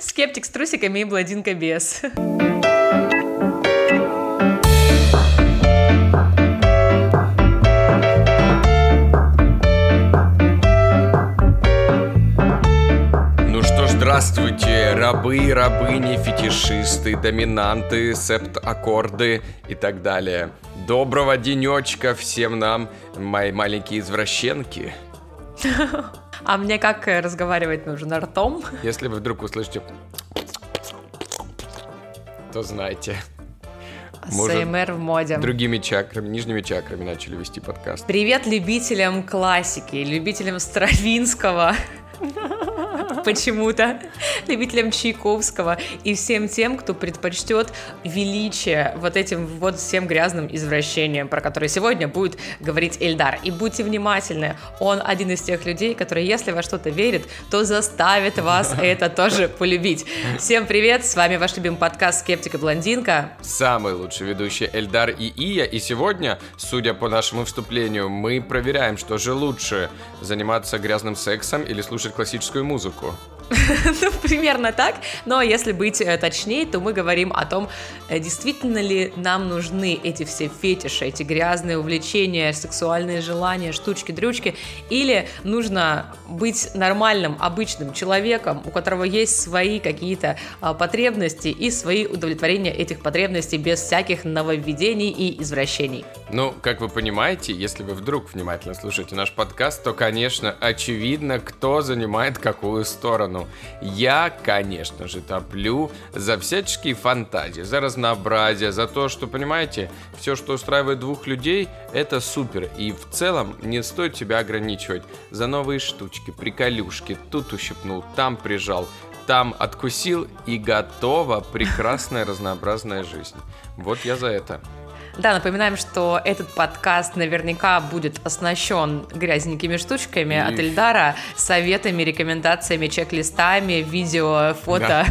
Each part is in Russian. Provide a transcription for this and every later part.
Скептик с трусиками и блондинка без. Ну здравствуйте, рабы, рабыни, фетишисты, доминанты, септ-аккорды и так далее. Доброго денечка всем нам, мои маленькие извращенки. А мне как э, разговаривать нужно ртом? Если вы вдруг услышите, то знайте. Может, СМР в моде. Другими чакрами, нижними чакрами начали вести подкаст. Привет любителям классики, любителям Стравинского. Почему-то любителям Чайковского и всем тем, кто предпочтет величие вот этим вот всем грязным извращением, про которые сегодня будет говорить Эльдар. И будьте внимательны, он один из тех людей, которые, если во что-то верит, то заставит вас это тоже полюбить. Всем привет, с вами ваш любимый подкаст «Скептика блондинка». Самый лучший ведущий Эльдар и Ия. И сегодня, судя по нашему вступлению, мы проверяем, что же лучше, заниматься грязным сексом или слушать классическую музыку. score. Ну, примерно так. Но если быть э, точнее, то мы говорим о том, э, действительно ли нам нужны эти все фетиши, эти грязные увлечения, сексуальные желания, штучки-дрючки, или нужно быть нормальным, обычным человеком, у которого есть свои какие-то а, потребности и свои удовлетворения этих потребностей без всяких нововведений и извращений. Ну, как вы понимаете, если вы вдруг внимательно слушаете наш подкаст, то, конечно, очевидно, кто занимает какую сторону. Я, конечно же, топлю за всяческие фантазии, за разнообразие, за то, что, понимаете, все, что устраивает двух людей, это супер. И в целом не стоит себя ограничивать за новые штучки, приколюшки. Тут ущипнул, там прижал, там откусил и готова прекрасная разнообразная жизнь. Вот я за это. Да, напоминаем, что этот подкаст наверняка будет оснащен грязненькими штучками И- от Эльдара, советами, рекомендациями, чек-листами, видео, фото,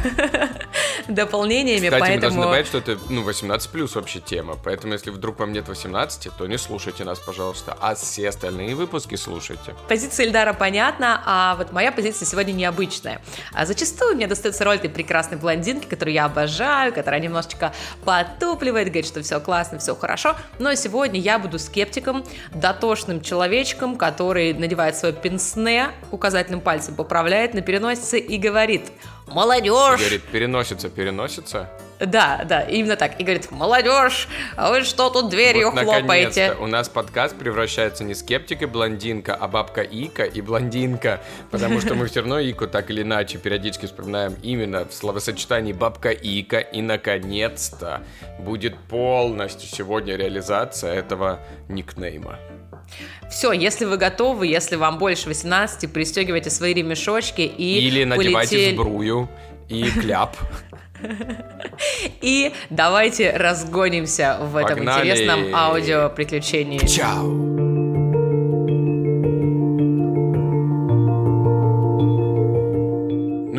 дополнениями, Кстати, мы должны добавить, что это ну, 18 плюс вообще тема. Поэтому, если вдруг вам нет 18, то не слушайте нас, пожалуйста. А все остальные выпуски слушайте. Позиция Эльдара понятна, а вот моя позиция сегодня необычная. А зачастую мне достается роль этой прекрасной блондинки, которую я обожаю, которая немножечко потупливает, говорит, что все классно, все хорошо. Но сегодня я буду скептиком, дотошным человечком, который надевает свое пенсне, указательным пальцем поправляет на переносице и говорит «Молодежь!» Говорит, переносится, переносится. Да, да, именно так. И говорит «Молодежь, а вы что тут дверью вот, хлопаете?» у нас подкаст превращается не скептик и блондинка, а бабка Ика и блондинка. Потому что мы все равно Ику так или иначе периодически вспоминаем именно в словосочетании бабка Ика. И, наконец-то, будет полностью сегодня реализация этого никнейма. Все, если вы готовы, если вам больше 18, пристегивайте свои ремешочки и Или надевайте полетели. сбрую и кляп. И давайте разгонимся в этом интересном аудиоприключении. Чао!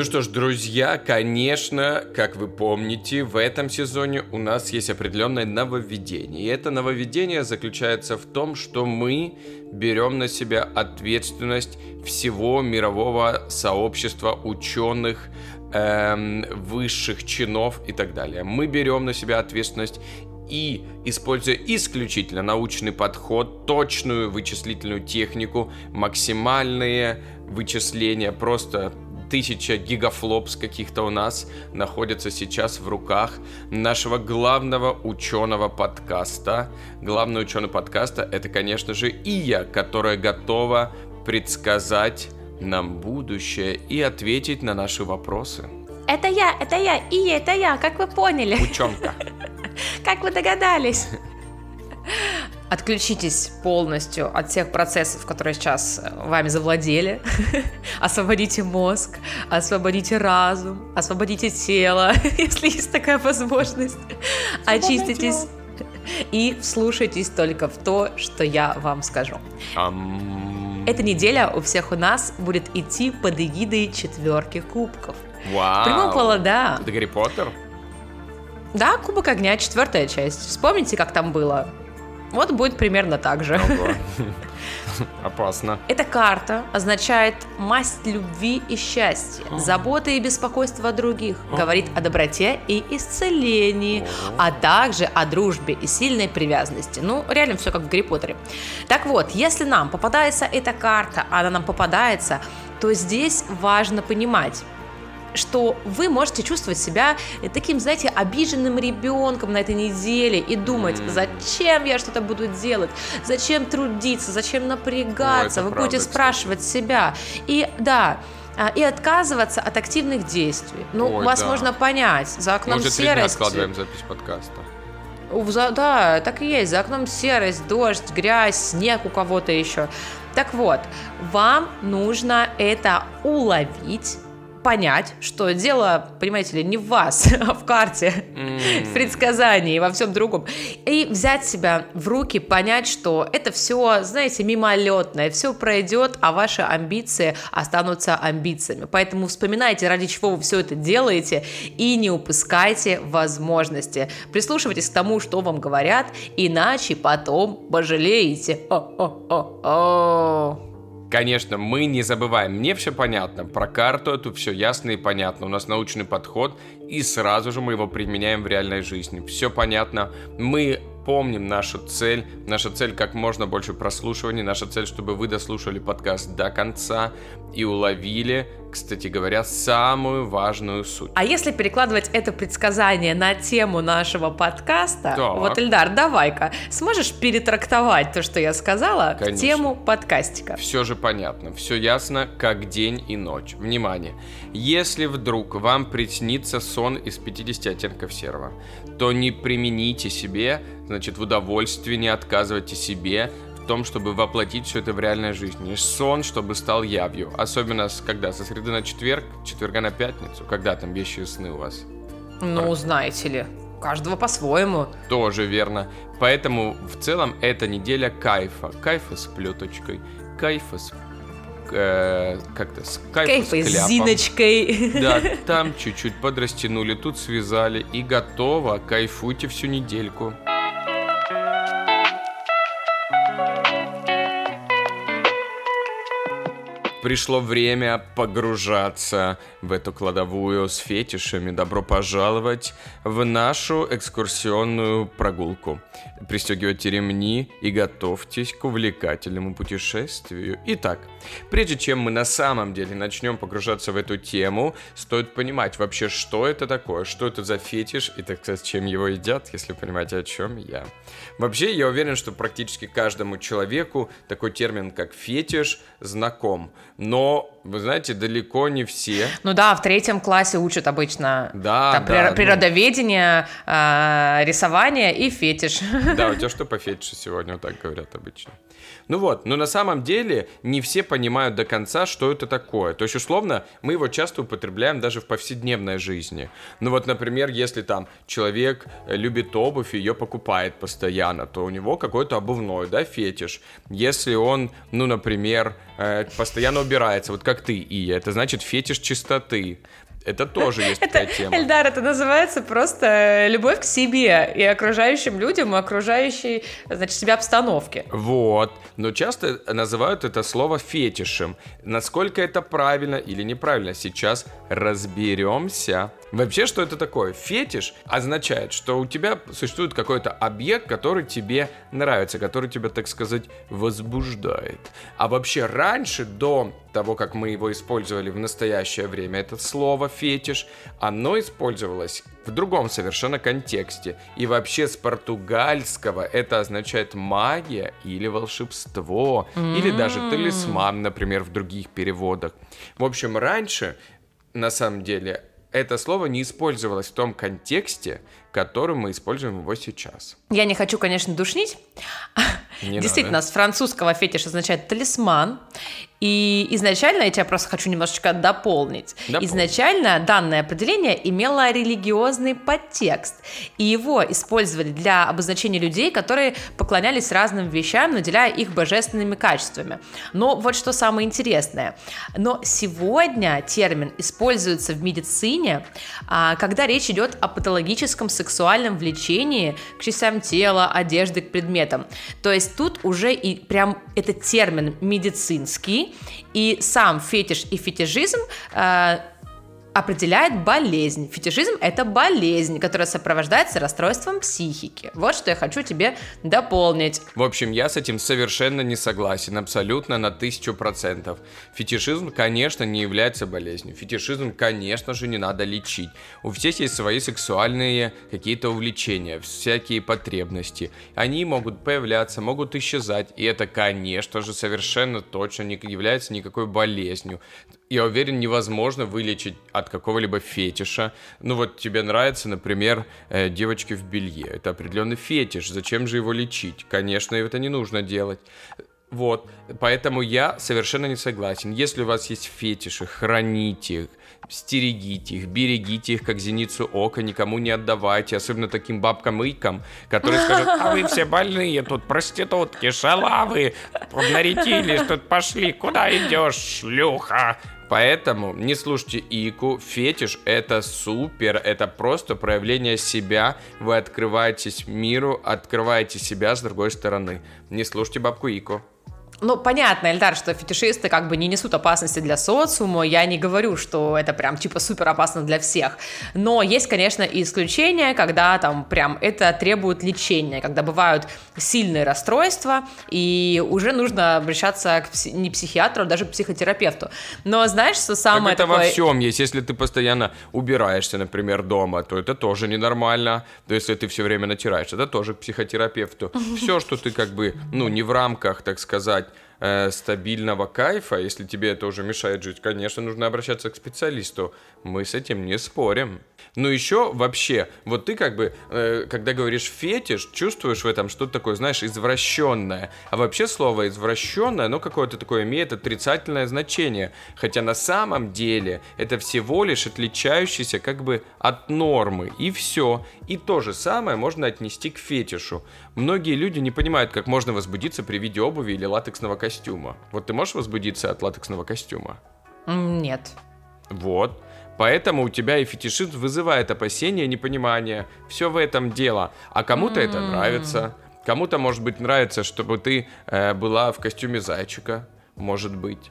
Ну что ж, друзья, конечно, как вы помните, в этом сезоне у нас есть определенное нововведение. И это нововведение заключается в том, что мы берем на себя ответственность всего мирового сообщества ученых, эм, высших чинов и так далее. Мы берем на себя ответственность и, используя исключительно научный подход, точную вычислительную технику, максимальные вычисления, просто тысяча гигафлопс каких-то у нас находится сейчас в руках нашего главного ученого подкаста. Главный ученый подкаста это, конечно же, Ия, которая готова предсказать нам будущее и ответить на наши вопросы. Это я, это я, и это я, как вы поняли, Ученка. как вы догадались. Отключитесь полностью от всех процессов, которые сейчас вами завладели. Освободите мозг, освободите разум, освободите тело, если есть такая возможность. Очиститесь и вслушайтесь только в то, что я вам скажу. Ам, Эта неделя у всех у нас будет идти под эгидой четверки кубков. Вау. Прямого пола, да. Это Гарри Поттер? Да, Кубок огня, четвертая часть. Вспомните, как там было. Вот будет примерно так же. Ого. Опасно. Эта карта означает масть любви и счастья, заботы и беспокойства о других, говорит о доброте и исцелении, а также о дружбе и сильной привязанности. Ну, реально все как в Гарри Поттере. Так вот, если нам попадается эта карта, она нам попадается, то здесь важно понимать, что вы можете чувствовать себя таким, знаете, обиженным ребенком на этой неделе и думать, зачем я что-то буду делать, зачем трудиться, зачем напрягаться, это вы правда, будете кстати. спрашивать себя. И да, а, и отказываться от активных действий. Ну, Ой, вас да. можно понять. За Мы окном уже три дня серость. откладываем запись подкаста. За- Да, так и есть. За окном серость, дождь, грязь, снег у кого-то еще. Так вот, вам нужно это уловить, понять, что дело, понимаете ли, не в вас, а в карте, в предсказании и во всем другом. И взять себя в руки, понять, что это все, знаете, мимолетное, все пройдет, а ваши амбиции останутся амбициями. Поэтому вспоминайте, ради чего вы все это делаете, и не упускайте возможности. Прислушивайтесь к тому, что вам говорят, иначе потом пожалеете. О-о-о-о. Конечно, мы не забываем, мне все понятно, про карту эту все ясно и понятно, у нас научный подход, и сразу же мы его применяем в реальной жизни. Все понятно, мы помним нашу цель, наша цель как можно больше прослушиваний, наша цель, чтобы вы дослушали подкаст до конца и уловили, кстати говоря, самую важную суть. А если перекладывать это предсказание на тему нашего подкаста, Так. вот, Эльдар, давай-ка, сможешь перетрактовать то, что я сказала, в Конечно. тему подкастика? Все же понятно, все ясно, как день и ночь. Внимание! Если вдруг вам приснится сон из 50 оттенков серого, то не примените себе, значит, в удовольствии, не отказывайте себе в том, чтобы воплотить все это в реальной жизни. Сон, чтобы стал явью. Особенно с, когда? Со среды на четверг, четверга на пятницу, когда там вещи и сны у вас. Ну, знаете ли, у каждого по-своему. Тоже верно. Поэтому в целом эта неделя кайфа. Кайфа с плеточкой, кайфа с... э, как-то с кайфа Кайфы с с. Зиночкой. Да, там чуть-чуть подрастянули, тут связали и готово. Кайфуйте всю недельку. Пришло время погружаться в эту кладовую с фетишами. Добро пожаловать в нашу экскурсионную прогулку. Пристегивайте ремни и готовьтесь к увлекательному путешествию. Итак, прежде чем мы на самом деле начнем погружаться в эту тему, стоит понимать вообще, что это такое, что это за фетиш и, так сказать, чем его едят, если понимаете, о чем я. Вообще, я уверен, что практически каждому человеку такой термин, как фетиш, знаком. Но, вы знаете, далеко не все. Ну да, в третьем классе учат обычно Да, там, да, ну. природоведение, а, рисование и фетиш. Да, у тебя что по фетишу сегодня, вот так говорят обычно. Ну вот, но на самом деле не все понимают до конца, что это такое. То есть, условно, мы его часто употребляем даже в повседневной жизни. Ну вот, например, если там человек э, любит обувь и ее покупает постоянно, то у него какой-то обувной, да, фетиш. Если он, ну, например, э, постоянно убирается, вот как ты, Ия, это значит фетиш чистоты. Это тоже есть Это, такая тема. Эльдар, это называется просто любовь к себе и окружающим людям, и окружающей, значит, себя обстановке. Вот. Но часто называют это слово фетишем. Насколько это правильно или неправильно, сейчас разберемся. Вообще, что это такое? Фетиш означает, что у тебя существует какой-то объект, который тебе нравится, который тебя, так сказать, возбуждает. А вообще раньше, до того, как мы его использовали в настоящее время, это слово фетиш, оно использовалось в другом совершенно контексте. И вообще с португальского это означает магия или волшебство, или даже талисман, например, в других переводах. В общем, раньше, на самом деле, это слово не использовалось в том контексте, в котором мы используем его сейчас. Я не хочу, конечно, душнить, Не Действительно, надо. с французского фетиш означает талисман. И изначально, я тебя просто хочу немножечко дополнить. Дополни. Изначально данное определение имело религиозный подтекст. И его использовали для обозначения людей, которые поклонялись разным вещам, наделяя их божественными качествами. Но вот что самое интересное. Но сегодня термин используется в медицине, а, когда речь идет о патологическом сексуальном влечении к частям тела, одежды, к предметам. То есть тут уже и прям этот термин медицинский, и сам фетиш и фетишизм э, определяет болезнь. Фетишизм – это болезнь, которая сопровождается расстройством психики. Вот что я хочу тебе дополнить. В общем, я с этим совершенно не согласен, абсолютно на тысячу процентов. Фетишизм, конечно, не является болезнью. Фетишизм, конечно же, не надо лечить. У всех есть свои сексуальные какие-то увлечения, всякие потребности. Они могут появляться, могут исчезать, и это, конечно же, совершенно точно не является никакой болезнью я уверен, невозможно вылечить от какого-либо фетиша. Ну вот тебе нравится, например, э, девочки в белье. Это определенный фетиш. Зачем же его лечить? Конечно, это не нужно делать. Вот, поэтому я совершенно не согласен. Если у вас есть фетиши, храните их, стерегите их, берегите их, как зеницу ока, никому не отдавайте, особенно таким бабкам-икам, которые скажут, а вы все больные, тут проститутки, шалавы, нарядились, тут пошли, куда идешь, шлюха? Поэтому не слушайте Ику, фетиш это супер, это просто проявление себя, вы открываетесь миру, открываете себя с другой стороны. Не слушайте бабку Ику. Ну, понятно, Эльдар, что фетишисты как бы не несут опасности для социума, я не говорю, что это прям типа супер опасно для всех, но есть, конечно, и исключения, когда там прям это требует лечения, когда бывают сильные расстройства, и уже нужно обращаться к пси- не психиатру, а даже к психотерапевту. Но знаешь, что самое так это такое... во всем есть. Если ты постоянно убираешься, например, дома, то это тоже ненормально. То если ты все время натираешь, это тоже к психотерапевту. Все, что ты как бы, ну, не в рамках, так сказать, э, стабильного кайфа, если тебе это уже мешает жить, конечно, нужно обращаться к специалисту. Мы с этим не спорим. Но еще вообще, вот ты как бы, э, когда говоришь фетиш, чувствуешь в этом что-то такое, знаешь, извращенное. А вообще слово извращенное, оно какое-то такое имеет отрицательное значение. Хотя на самом деле это всего лишь отличающийся как бы от нормы. И все. И то же самое можно отнести к фетишу. Многие люди не понимают, как можно возбудиться при виде обуви или латексного костюма. Вот ты можешь возбудиться от латексного костюма? Нет. Вот. Поэтому у тебя и фетишизм вызывает опасения, непонимание. Все в этом дело. А кому-то это нравится. Кому-то, может быть, нравится, чтобы ты э, была в костюме зайчика. Может быть.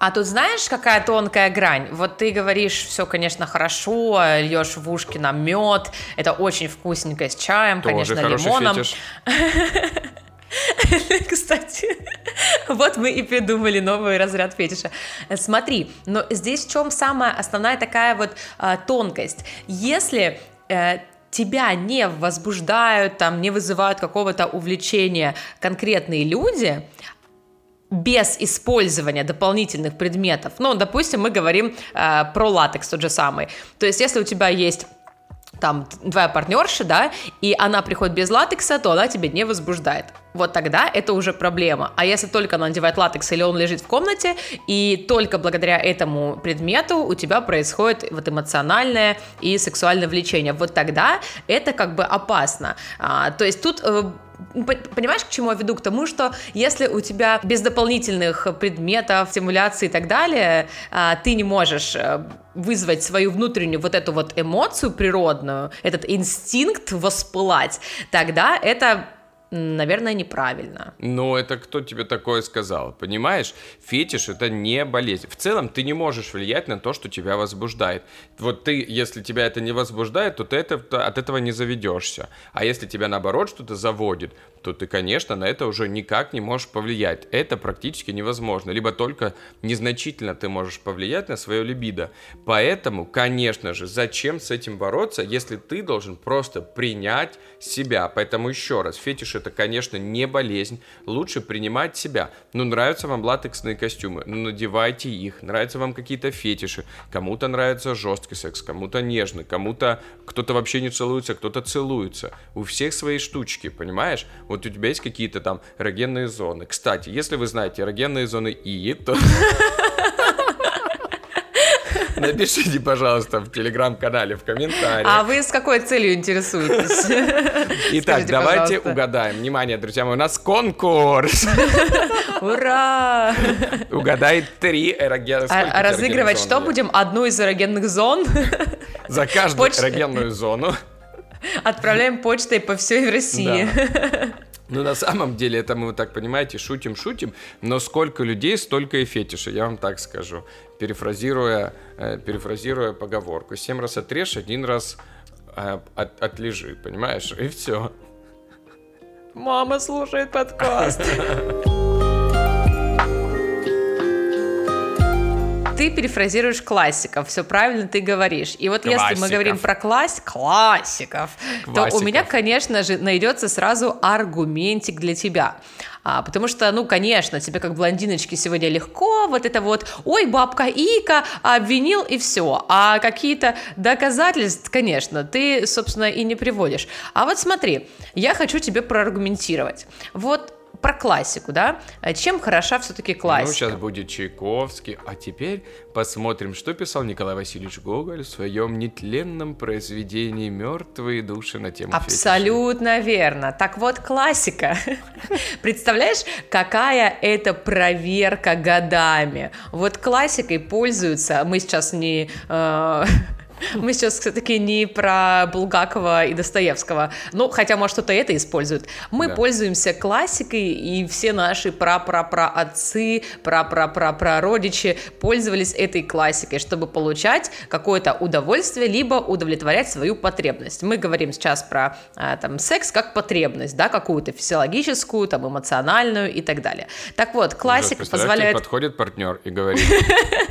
А тут знаешь, какая тонкая грань? Вот ты говоришь, все, конечно, хорошо, льешь в ушки на мед, это очень вкусненько с чаем, Тоже конечно, лимоном. фетиш. Кстати, вот мы и придумали новый разряд фетиша. Смотри, но здесь в чем самая основная такая вот а, тонкость? Если э, тебя не возбуждают, там, не вызывают какого-то увлечения конкретные люди, без использования дополнительных предметов. Ну, допустим, мы говорим э, про латекс тот же самый. То есть, если у тебя есть там твоя партнерша, да, и она приходит без латекса, то она тебя не возбуждает. Вот тогда это уже проблема. А если только она надевает латекс или он лежит в комнате, и только благодаря этому предмету у тебя происходит вот эмоциональное и сексуальное влечение, вот тогда это как бы опасно. А, то есть тут э, Понимаешь, к чему я веду? К тому, что если у тебя без дополнительных предметов, стимуляции и так далее, а, ты не можешь э, вызвать свою внутреннюю вот эту вот эмоцию природную, этот инстинкт воспылать, тогда это наверное, неправильно. Ну, это кто тебе такое сказал? Понимаешь, фетиш это не болезнь. В целом, ты не можешь влиять на то, что тебя возбуждает. Вот ты, если тебя это не возбуждает, то ты это, то от этого не заведешься. А если тебя наоборот что-то заводит, то ты, конечно, на это уже никак не можешь повлиять. Это практически невозможно. Либо только незначительно ты можешь повлиять на свое либидо. Поэтому, конечно же, зачем с этим бороться, если ты должен просто принять себя. Поэтому еще раз, фетиш это, конечно, не болезнь. Лучше принимать себя. Ну, нравятся вам латексные костюмы, ну, надевайте их. Нравятся вам какие-то фетиши. Кому-то нравится жесткий секс, кому-то нежный, кому-то кто-то вообще не целуется, кто-то целуется. У всех свои штучки, понимаешь? Вот у тебя есть какие-то там эрогенные зоны. Кстати, если вы знаете эрогенные зоны И, то... Напишите, пожалуйста, в телеграм-канале, в комментариях. А вы с какой целью интересуетесь? Итак, Скажите, давайте пожалуйста. угадаем. Внимание, друзья мои, у нас конкурс. Ура! Угадай три эрогена. А, разыгрывать что будем? Одну из эрогенных зон? За каждую Поч... эрогенную зону. Отправляем почтой по всей России. Да. Ну, на самом деле, это мы, так понимаете, шутим-шутим, но сколько людей, столько и фетиши, я вам так скажу. Перефразируя, э, перефразируя поговорку. Семь раз отрежь, один раз э, от, отлежи, понимаешь? И все. Мама слушает подкаст. ты перефразируешь классиков, все правильно ты говоришь. И вот классиков. если мы говорим про класс... классиков, классиков, то у меня, конечно же, найдется сразу аргументик для тебя. А, потому что, ну, конечно, тебе как блондиночке сегодня легко, вот это вот, ой, бабка Ика обвинил и все. А какие-то доказательства, конечно, ты, собственно, и не приводишь. А вот смотри, я хочу тебе проаргументировать. Вот про классику, да? Чем хороша все-таки классика? Ну, сейчас будет Чайковский. А теперь посмотрим, что писал Николай Васильевич Гоголь в своем нетленном произведении «Мертвые души» на тему Абсолютно фетиша. верно. Так вот, классика. Представляешь, какая это проверка годами? Вот классикой пользуются, мы сейчас не... Мы сейчас все-таки не про Булгакова и Достоевского. Ну, хотя, может, кто-то это использует. Мы да. пользуемся классикой, и все наши пра-пра-пра-отцы, пра-пра-пра-пра-родичи пользовались этой классикой, чтобы получать какое-то удовольствие, либо удовлетворять свою потребность. Мы говорим сейчас про а, там, секс как потребность, да, какую-то физиологическую, там, эмоциональную и так далее. Так вот, классика позволяет... подходит партнер и говорит,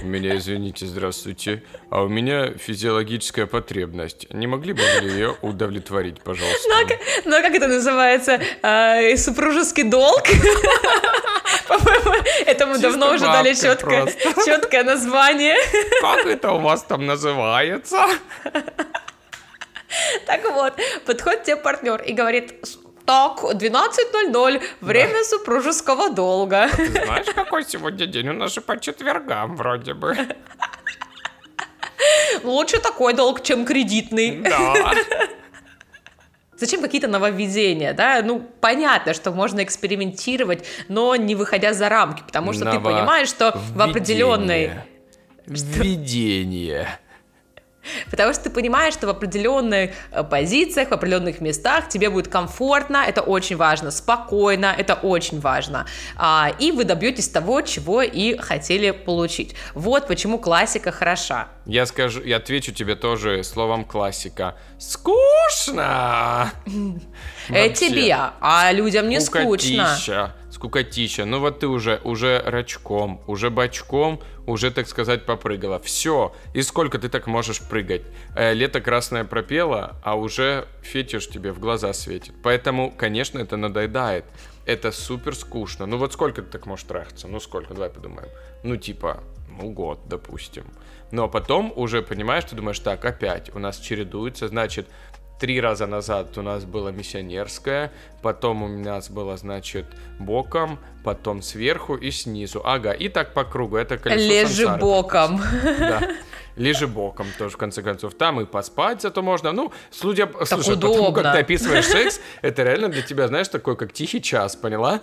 меня, извините, здравствуйте, а у меня физиологическая физиологическая потребность. Не могли бы вы ее удовлетворить, пожалуйста? Ну, а, ну, а как это называется? А, супружеский долг? По-моему, этому давно уже дали четкое, четкое название. Как это у вас там называется? Так вот, подходит тебе партнер и говорит, так, 12.00, время да. супружеского долга. А ты знаешь, какой сегодня день? У нас же по четвергам вроде бы. Лучше такой долг, чем кредитный. Да. Зачем какие-то нововведения, да? Ну, понятно, что можно экспериментировать, но не выходя за рамки, потому что Ново... ты понимаешь, что в определенной... Введение. Потому что ты понимаешь, что в определенных э, позициях, в определенных местах тебе будет комфортно, это очень важно, спокойно, это очень важно. А, и вы добьетесь того, чего и хотели получить. Вот почему классика хороша. Я скажу, я отвечу тебе тоже словом классика. Скучно! Это тебе, а людям не скучно скукотища. Ну вот ты уже, уже рачком, уже бочком, уже, так сказать, попрыгала. Все. И сколько ты так можешь прыгать? Э, лето красное пропело, а уже фетиш тебе в глаза светит. Поэтому, конечно, это надоедает. Это супер скучно. Ну вот сколько ты так можешь трахаться? Ну сколько? Давай подумаем. Ну типа, ну год, допустим. Но потом уже понимаешь, ты думаешь, так, опять у нас чередуется, значит, три раза назад у нас было миссионерское, потом у нас было, значит, боком, потом сверху и снизу. Ага, и так по кругу. Это колесо Лежи сансары, боком. Да. Лежи боком тоже, в конце концов. Там и поспать зато можно. Ну, судя... Так Слушай, удобно. потому как ты описываешь секс, это реально для тебя, знаешь, такой, как тихий час, поняла?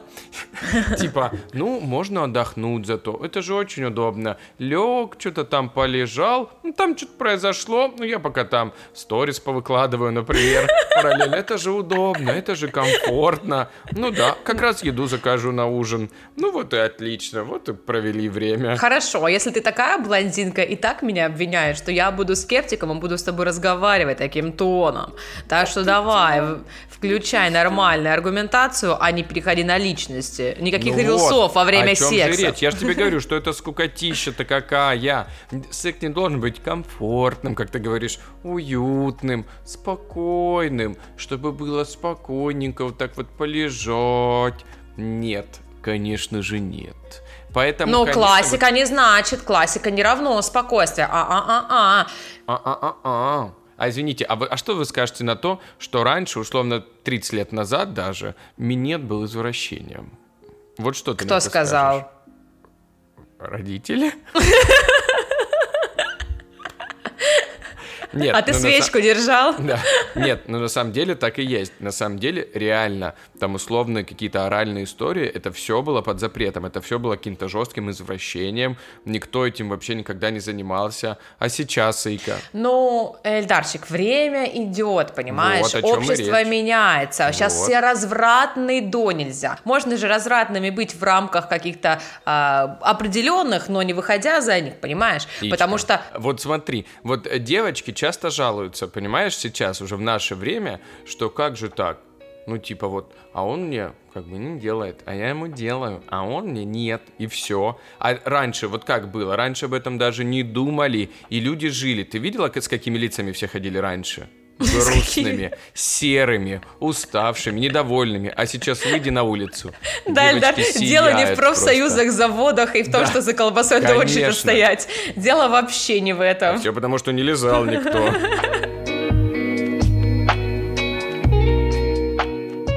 Типа, ну, можно отдохнуть зато. Это же очень удобно. Лег, что-то там полежал, ну, там что-то произошло. Ну, я пока там сторис повыкладываю, например, параллельно. Это же удобно, это же комфортно. Ну да, как раз еду закажу на ужин. Ну вот и отлично, вот и провели время. Хорошо, а если ты такая блондинка и так меня обвиняешь, что я буду скептиком и буду с тобой разговаривать таким тоном. Так что давай, включай нормальную аргументацию, а не переходи на личности. Никаких ну рилсов вот, во время о чем секса. Же речь? Я же тебе говорю, что это скукотища-то какая. Секс не должен быть комфортным, как ты говоришь, уютным, спокойным, чтобы было спокойненько вот так вот полежать. Нет, конечно же нет. Поэтому, Но конечно, классика вот... не значит, классика не равно спокойствие. А-а-а-а. А-а-а-а. А извините, а, вы, а что вы скажете на то, что раньше, условно, 30 лет назад даже, минет был извращением? Вот что ты Кто сказал? Скажешь? Родители? Нет, а ты ну, свечку на... держал? Да. Нет, но ну, на самом деле так и есть. На самом деле, реально, там условно какие-то оральные истории, это все было под запретом, это все было каким-то жестким извращением, никто этим вообще никогда не занимался. А сейчас, Ика? Ну, Эльдарчик, время идет, понимаешь? Вот, Общество меняется. Вот. Сейчас все развратные до нельзя. Можно же развратными быть в рамках каких-то а, определенных, но не выходя за них, понимаешь? Ичка. Потому что... Вот смотри, вот девочки часто жалуются, понимаешь, сейчас уже в наше время, что как же так? Ну, типа вот, а он мне как бы не делает, а я ему делаю, а он мне нет, и все. А раньше, вот как было, раньше об этом даже не думали, и люди жили. Ты видела, с какими лицами все ходили раньше? Грустными, серыми, уставшими, недовольными. А сейчас выйди на улицу. Да, да, дело не в профсоюзах, заводах и в том, что за колбасой до очередь стоять. Дело вообще не в этом. Все потому, что не лизал никто.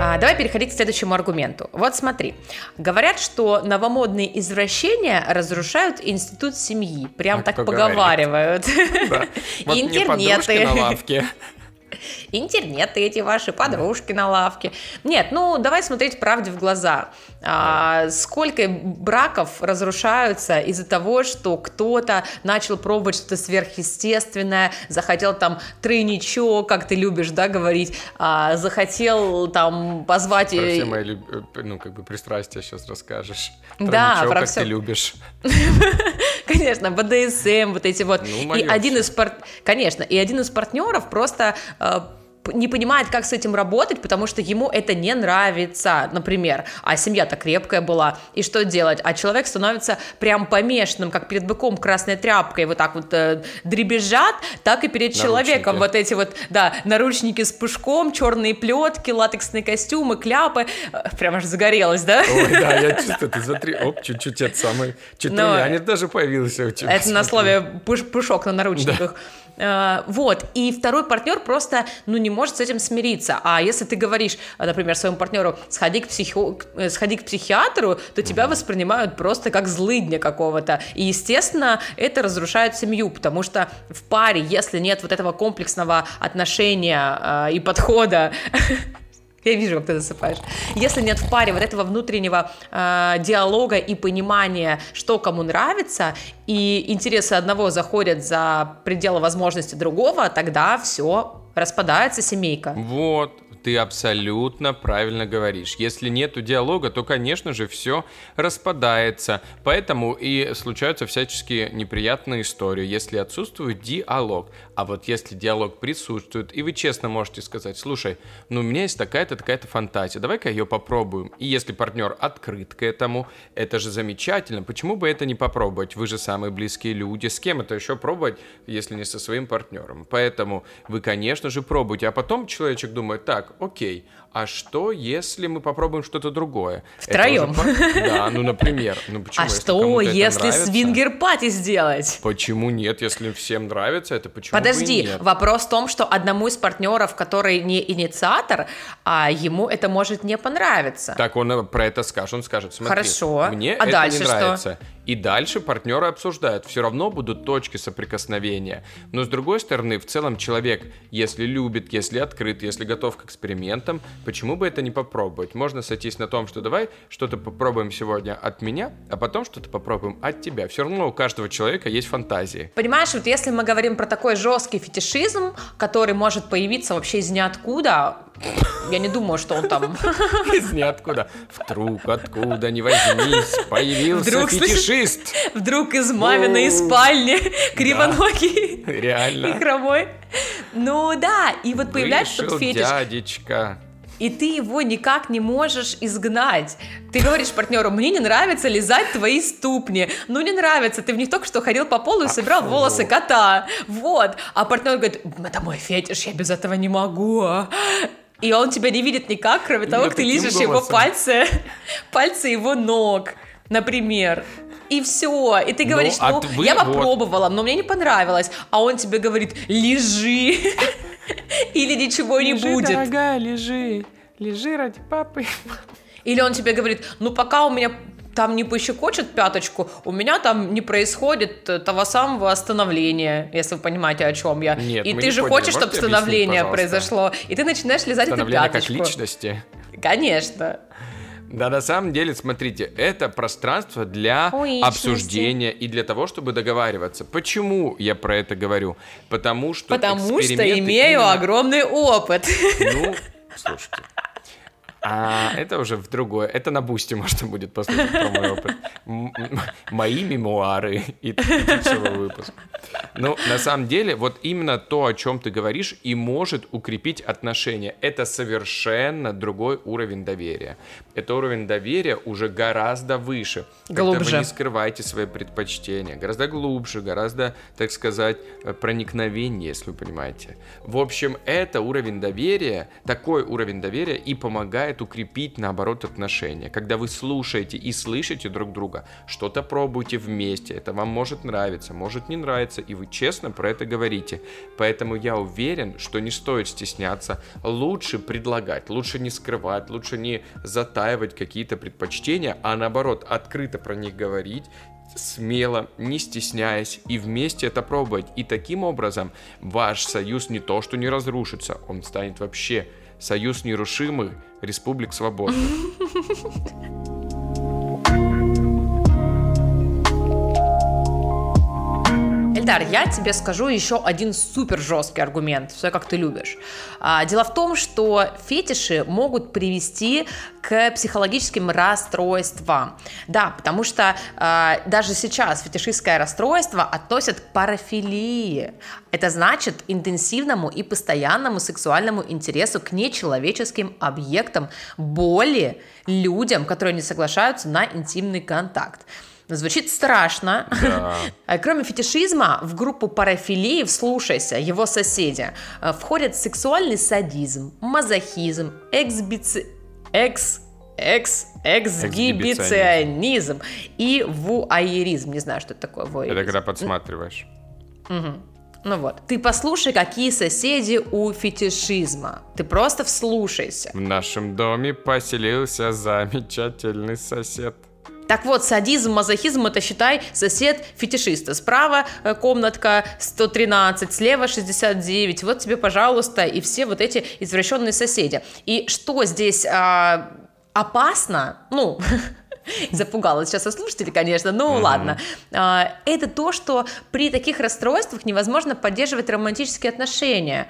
А, давай переходить к следующему аргументу. Вот смотри, говорят, что новомодные извращения разрушают институт семьи, прям так, так поговаривают. Да. Вот Интернеты. на лавке интернеты эти ваши, подружки на лавке. Нет, ну давай смотреть правде в глаза. А, сколько браков разрушаются из-за того, что кто-то начал пробовать что-то сверхъестественное, захотел там тройничок, как ты любишь, да, говорить, а, захотел там позвать... Про все мои, ну, как бы пристрастия сейчас расскажешь. Да, тройничок, про как все. ты любишь. Конечно, БДСМ, вот эти вот. Ну, и один из пар... Конечно, и один из партнеров просто э, не понимает, как с этим работать, потому что ему это не нравится, например, а семья-то крепкая была, и что делать? А человек становится прям помешанным, как перед быком красной тряпкой, вот так вот э, дребезжат, так и перед наручники. человеком вот эти вот, да, наручники с пушком, черные плетки, латексные костюмы, кляпы, прям аж загорелось, да? Ой, да, я чувствую, ты смотри, оп, чуть-чуть это самый, чуть румянец даже появился у тебя. Это на слове пуш пушок на наручниках. Да. Э, вот, и второй партнер просто, ну, не может с этим смириться, а если ты говоришь, например, своему партнеру, сходи к, психо... Э, сходи к психиатру, то тебя воспринимают просто как злыдня какого-то, и, естественно, это разрушает семью, потому что в паре, если нет вот этого комплексного отношения э, и подхода Я вижу, как ты засыпаешь. Если нет в паре вот этого внутреннего э, диалога и понимания, что кому нравится, и интересы одного заходят за пределы возможности другого, тогда все распадается семейка. Вот, ты абсолютно правильно говоришь. Если нету диалога, то, конечно же, все распадается. Поэтому и случаются всяческие неприятные истории, если отсутствует диалог. А вот если диалог присутствует, и вы честно можете сказать, слушай, ну у меня есть такая-то, такая-то фантазия, давай-ка ее попробуем. И если партнер открыт к этому, это же замечательно. Почему бы это не попробовать? Вы же самые близкие люди. С кем это еще пробовать, если не со своим партнером? Поэтому вы, конечно же, пробуйте. А потом человечек думает, так, ok. А что, если мы попробуем что-то другое? Втроем? Уже... Да, ну, например. Ну, почему, а если что, если свингер-пати сделать? Почему нет? Если всем нравится, это почему Подожди, вопрос в том, что одному из партнеров, который не инициатор, а ему это может не понравиться. Так он про это скажет. Он скажет, смотри, Хорошо. мне а это дальше не что? нравится. И дальше партнеры обсуждают. Все равно будут точки соприкосновения. Но с другой стороны, в целом человек, если любит, если открыт, если готов к экспериментам, почему бы это не попробовать? Можно сойтись на том, что давай что-то попробуем сегодня от меня, а потом что-то попробуем от тебя. Все равно у каждого человека есть фантазии. Понимаешь, вот если мы говорим про такой жесткий фетишизм, который может появиться вообще из ниоткуда, я не думаю, что он там... Из ниоткуда. Вдруг, откуда, не возьмись, появился Вдруг, фетишист. Вдруг из маминой спальни кривоногий. Реально. И хромой. Ну да, и вот появляется тот фетиш. дядечка и ты его никак не можешь изгнать. Ты говоришь партнеру, мне не нравится лизать твои ступни. Ну, не нравится, ты в них только что ходил по полу и собирал волосы кота. Вот. А партнер говорит, это мой фетиш, я без этого не могу. И он тебя не видит никак, кроме того, как ты лижешь его пальцы, пальцы его ног, например. И все. И ты говоришь, ну, ну я попробовала, но мне не понравилось. А он тебе говорит, лежи. Или ничего не лежи, будет. дорогая, лежи. Лежи ради папы. Или он тебе говорит, ну пока у меня там не пощекочет пяточку, у меня там не происходит э, того самого остановления, если вы понимаете, о чем я. Нет, и ты не же поняли. хочешь, чтобы становление произошло, и ты начинаешь лизать эту Становление как пяточку. личности. Конечно. Да, на самом деле, смотрите, это пространство для О, личности. обсуждения и для того, чтобы договариваться. Почему я про это говорю? Потому что Потому что имею именно- огромный опыт. Ну, слушайте. А это уже в другое. Это на бусте можно будет послушать про мой опыт. М- м- Мои мемуары и целый выпуск. Ну, на самом деле, вот именно то, о чем ты говоришь, и может укрепить отношения. Это совершенно другой уровень доверия. Это уровень доверия уже гораздо выше. Когда Глубже. вы не скрываете свои предпочтения. Гораздо глубже, гораздо, так сказать, э, проникновение, если вы понимаете. В общем, это уровень доверия, такой уровень доверия и помогает укрепить, наоборот, отношения. Когда вы слушаете и слышите друг друга, что-то пробуйте вместе, это вам может нравиться, может не нравиться, и вы честно про это говорите. Поэтому я уверен, что не стоит стесняться, лучше предлагать, лучше не скрывать, лучше не затаивать какие-то предпочтения, а наоборот, открыто про них говорить, смело, не стесняясь, и вместе это пробовать. И таким образом ваш союз не то, что не разрушится, он станет вообще союз нерушимых республик свободных. Эльдар, я тебе скажу еще один супер жесткий аргумент, все как ты любишь. А, дело в том, что фетиши могут привести к психологическим расстройствам. Да, потому что а, даже сейчас фетишистское расстройство относят к парафилии. Это значит интенсивному и постоянному сексуальному интересу к нечеловеческим объектам, боли, людям, которые не соглашаются на интимный контакт. Звучит страшно. Да. А Кроме фетишизма, в группу парафилии, вслушайся, его соседи, э, входят сексуальный садизм, мазохизм, эксбици... экс... экс... эксгибиционизм и вуайеризм. Не знаю, что это такое Это вуайеризм. когда подсматриваешь. Ну вот. Ты послушай, какие соседи у фетишизма. Ты просто вслушайся. В нашем доме поселился замечательный сосед. Так вот, садизм, мазохизм это считай сосед фетишиста. Справа э, комнатка 113, слева 69. Вот тебе, пожалуйста, и все вот эти извращенные соседи. И что здесь а, опасно? Ну, запугала сейчас слушатели, конечно, ну ладно. А, это то, что при таких расстройствах невозможно поддерживать романтические отношения.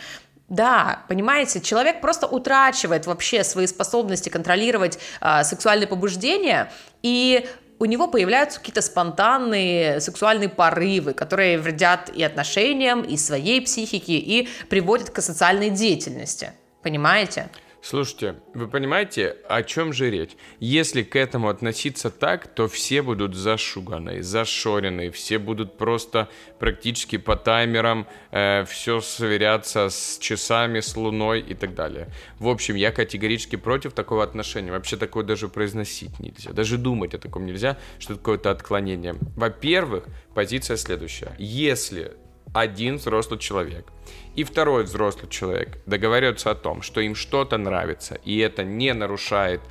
Да, понимаете, человек просто утрачивает вообще свои способности контролировать а, сексуальные побуждения, и у него появляются какие-то спонтанные сексуальные порывы, которые вредят и отношениям, и своей психике, и приводят к социальной деятельности. Понимаете? Слушайте, вы понимаете, о чем же речь? Если к этому относиться так, то все будут зашуганы, зашорены, все будут просто практически по таймерам все сверяться с часами, с луной и так далее. В общем, я категорически против такого отношения. Вообще такое даже произносить нельзя, даже думать о таком нельзя, что это какое-то отклонение. Во-первых, позиция следующая. Если один взрослый человек и второй взрослый человек договариваются о том, что им что-то нравится, и это не нарушает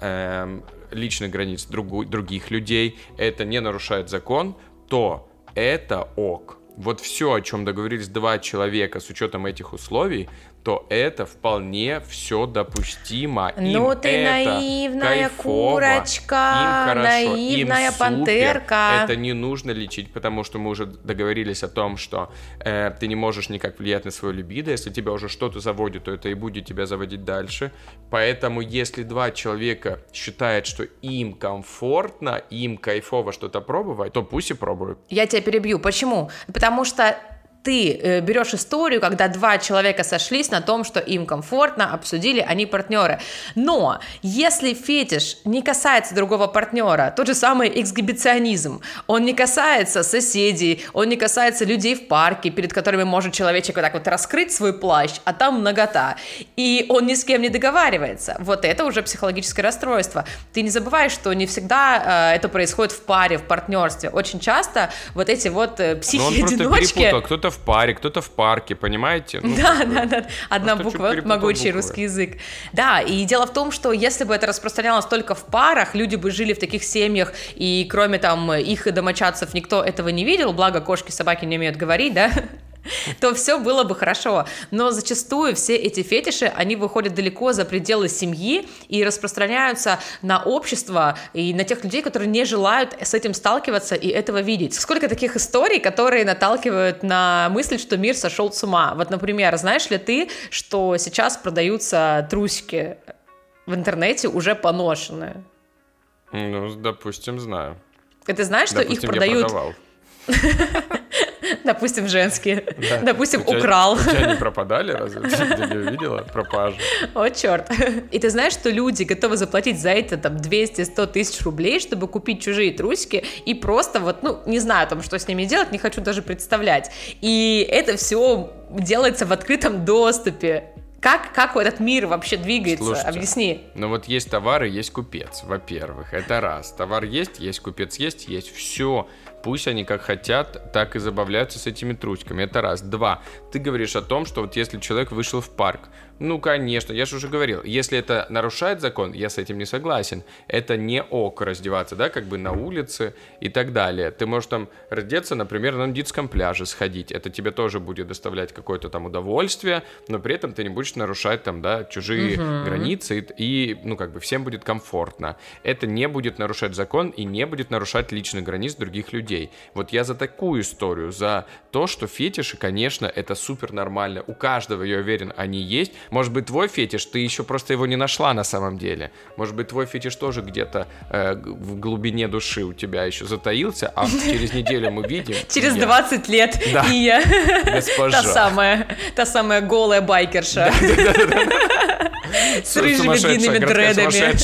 эм, личных границ другу- других людей, это не нарушает закон, то это ок. Вот все, о чем договорились два человека с учетом этих условий, то это вполне все допустимо. Ну Им ты это наивная кайфово, курочка, им хорошо, наивная им супер. пантерка. Это не нужно лечить, потому что мы уже договорились о том, что э, ты не можешь никак влиять на свою либидо. Если тебя уже что-то заводит, то это и будет тебя заводить дальше. Поэтому, если два человека считают, что им комфортно, им кайфово что-то пробовать, то пусть и пробуют. Я тебя перебью. Почему? Потому что ты э, берешь историю, когда два человека сошлись на том, что им комфортно, обсудили, они партнеры. Но если фетиш не касается другого партнера, тот же самый эксгибиционизм, он не касается соседей, он не касается людей в парке, перед которыми может человечек вот так вот раскрыть свой плащ, а там нагота, и он ни с кем не договаривается. Вот это уже психологическое расстройство. Ты не забывай, что не всегда э, это происходит в паре, в партнерстве. Очень часто вот эти вот э, психи-одиночки... Кто-то в паре, кто-то в парке, понимаете? Ну, да, да, да. Одна буква, могучий буквы. русский язык. Да, и дело в том, что если бы это распространялось только в парах, люди бы жили в таких семьях, и кроме там их домочадцев никто этого не видел, благо кошки, собаки не умеют говорить, да, то все было бы хорошо. Но зачастую все эти фетиши, они выходят далеко за пределы семьи и распространяются на общество и на тех людей, которые не желают с этим сталкиваться и этого видеть. Сколько таких историй, которые наталкивают на мысль, что мир сошел с ума. Вот, например, знаешь ли ты, что сейчас продаются трусики в интернете уже поношенные? Ну, допустим, знаю. Ты знаешь, что допустим, их продают... Допустим, женские. Да. Допустим, у тебя, украл. У тебя не пропадали разве? Ты не увидела пропажу? О, черт. И ты знаешь, что люди готовы заплатить за это там 200-100 тысяч рублей, чтобы купить чужие трусики и просто вот, ну, не знаю там, что с ними делать, не хочу даже представлять. И это все делается в открытом доступе. Как, как этот мир вообще двигается? Слушайте, Объясни. Ну вот есть товары, есть купец, во-первых. Это раз. Товар есть, есть купец есть, есть все. Пусть они как хотят, так и забавляются с этими трусиками. Это раз. Два. Ты говоришь о том, что вот если человек вышел в парк, ну, конечно, я же уже говорил, если это нарушает закон, я с этим не согласен. Это не ок раздеваться, да, как бы на улице и так далее. Ты можешь там раздеться, например, на нудистском пляже сходить. Это тебе тоже будет доставлять какое-то там удовольствие, но при этом ты не будешь нарушать там, да, чужие угу. границы и, и, ну, как бы всем будет комфортно. Это не будет нарушать закон и не будет нарушать личных границ других людей. Вот я за такую историю, за то, что фетиши, конечно, это супер нормально. У каждого, я уверен, они есть. Может быть, твой фетиш, ты еще просто его не нашла на самом деле. Может быть, твой фетиш тоже где-то э, в глубине души у тебя еще затаился, а через неделю мы видим... Через 20 лет и я. Та самая, та самая голая байкерша. С рыжими длинными дредами.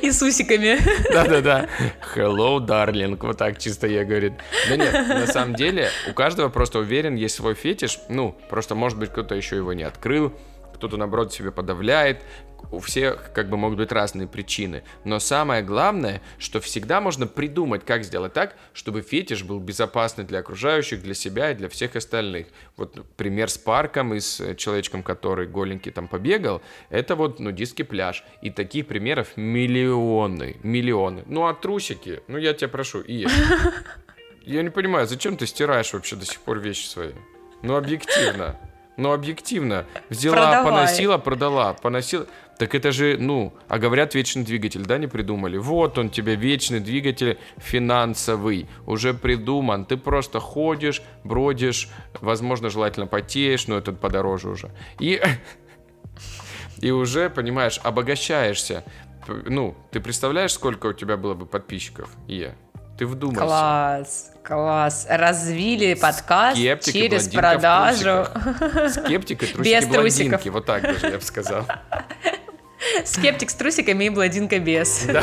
И с усиками. Да-да-да. Hello, darling. Вот так чисто я говорит. Да нет, на самом деле у каждого просто уверен есть свой фетиш. Ну, просто может быть кто-то еще его не открыл кто-то, наоборот, себя подавляет, у всех как бы могут быть разные причины. Но самое главное, что всегда можно придумать, как сделать так, чтобы фетиш был безопасный для окружающих, для себя и для всех остальных. Вот пример с парком и с человечком, который голенький там побегал, это вот нудистский пляж. И таких примеров миллионы, миллионы. Ну а трусики, ну я тебя прошу, и я не понимаю, зачем ты стираешь вообще до сих пор вещи свои? Ну объективно. Ну, объективно. Взяла, Продавай. поносила, продала, поносила. Так это же, ну, а говорят, вечный двигатель, да, не придумали? Вот он тебе, вечный двигатель финансовый, уже придуман. Ты просто ходишь, бродишь, возможно, желательно потеешь, но этот подороже уже. И, и уже, понимаешь, обогащаешься. Ну, ты представляешь, сколько у тебя было бы подписчиков? И ты вдумайся. Класс, класс. Развили подкаст Скептик через продажу. Скептик и трусики без блондинки. Вот так даже я бы сказал. Скептик с трусиками и блондинка без. Да.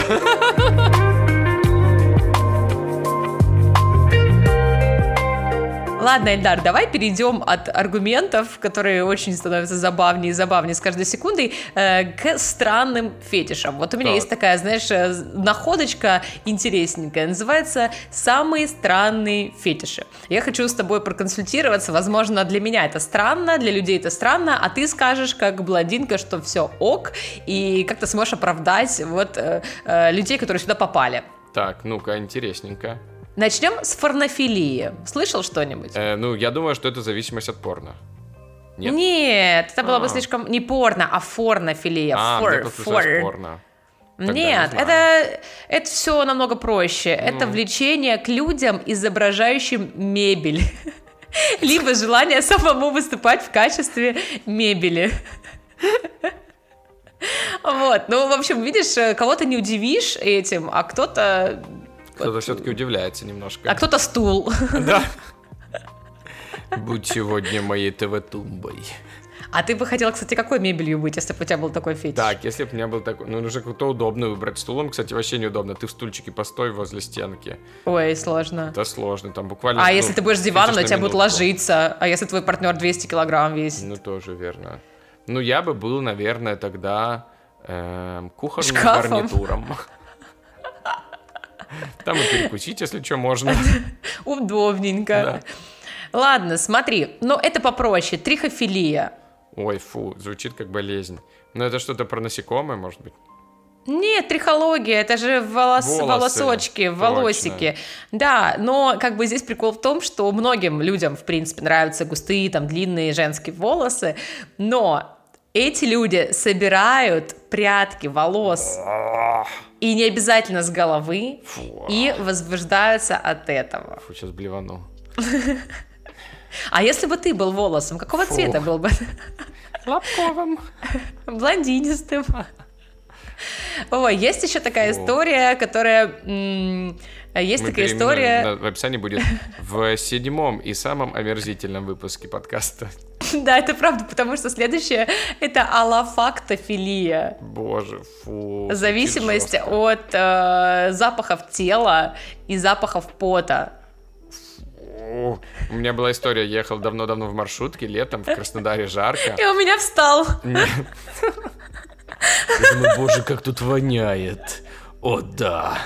Ладно, Эльдар, давай перейдем от аргументов, которые очень становятся забавнее и забавнее с каждой секундой, э, к странным фетишам. Вот у меня так. есть такая, знаешь, э, находочка интересненькая, называется «Самые странные фетиши». Я хочу с тобой проконсультироваться, возможно, для меня это странно, для людей это странно, а ты скажешь, как блондинка, что все ок, и как ты сможешь оправдать вот э, э, людей, которые сюда попали. Так, ну-ка, интересненько. Начнем с порнофилии. Слышал что-нибудь? Э, ну, я думаю, что это зависимость от порно. Нет? Нет, это было бы а. слишком не порно, а форнофилия. А, фор, фор. порно. Тогда Нет, это, это все намного проще. Ну. Это влечение к людям, изображающим мебель. Либо желание самому выступать в качестве мебели. Вот, ну, в общем, видишь, кого-то не удивишь этим, а кто-то кто-то все-таки удивляется немножко. А кто-то стул. Да. Будь сегодня моей ТВ-тумбой. А ты бы хотел, кстати, какой мебелью быть, если бы у тебя был такой фетиш? Так, если бы у меня был такой... Ну, нужно какой-то удобный выбрать. Стулом, кстати, вообще неудобно. Ты в стульчике постой возле стенки. Ой, сложно. Это сложно, там буквально... А ну, если ты будешь с диваном, на тебя будут ложиться. А если твой партнер 200 килограмм весит? Ну, тоже верно. Ну, я бы был, наверное, тогда э, кухонным Шкафом. гарнитуром. Там и перекусить, если что, можно. Удобненько. Ладно, смотри, но это попроще. Трихофилия. Ой, фу, звучит как болезнь. Но это что-то про насекомое, может быть? Нет, трихология, это же волос, Волосы, волосочки, точно. волосики. Да, но как бы здесь прикол в том, что многим людям, в принципе, нравятся густые, там, длинные женские волосы, но эти люди собирают прядки волос и не обязательно с головы Фу, и возбуждаются от этого. фу, сейчас блевану. А если бы ты был волосом, какого Фу. цвета был бы? Лобковым. Блондинистым. Ой, есть еще такая история, которая... Есть Мы такая история... В описании будет в седьмом и самом омерзительном выпуске подкаста. Да, это правда, потому что следующее это аллофактофилия. Боже, фу. Зависимость от э, запахов тела и запахов пота. У меня была история, я ехал давно-давно в маршрутке, летом в Краснодаре жарко. И у меня встал. Нет. Я думаю, боже, как тут воняет. О, да.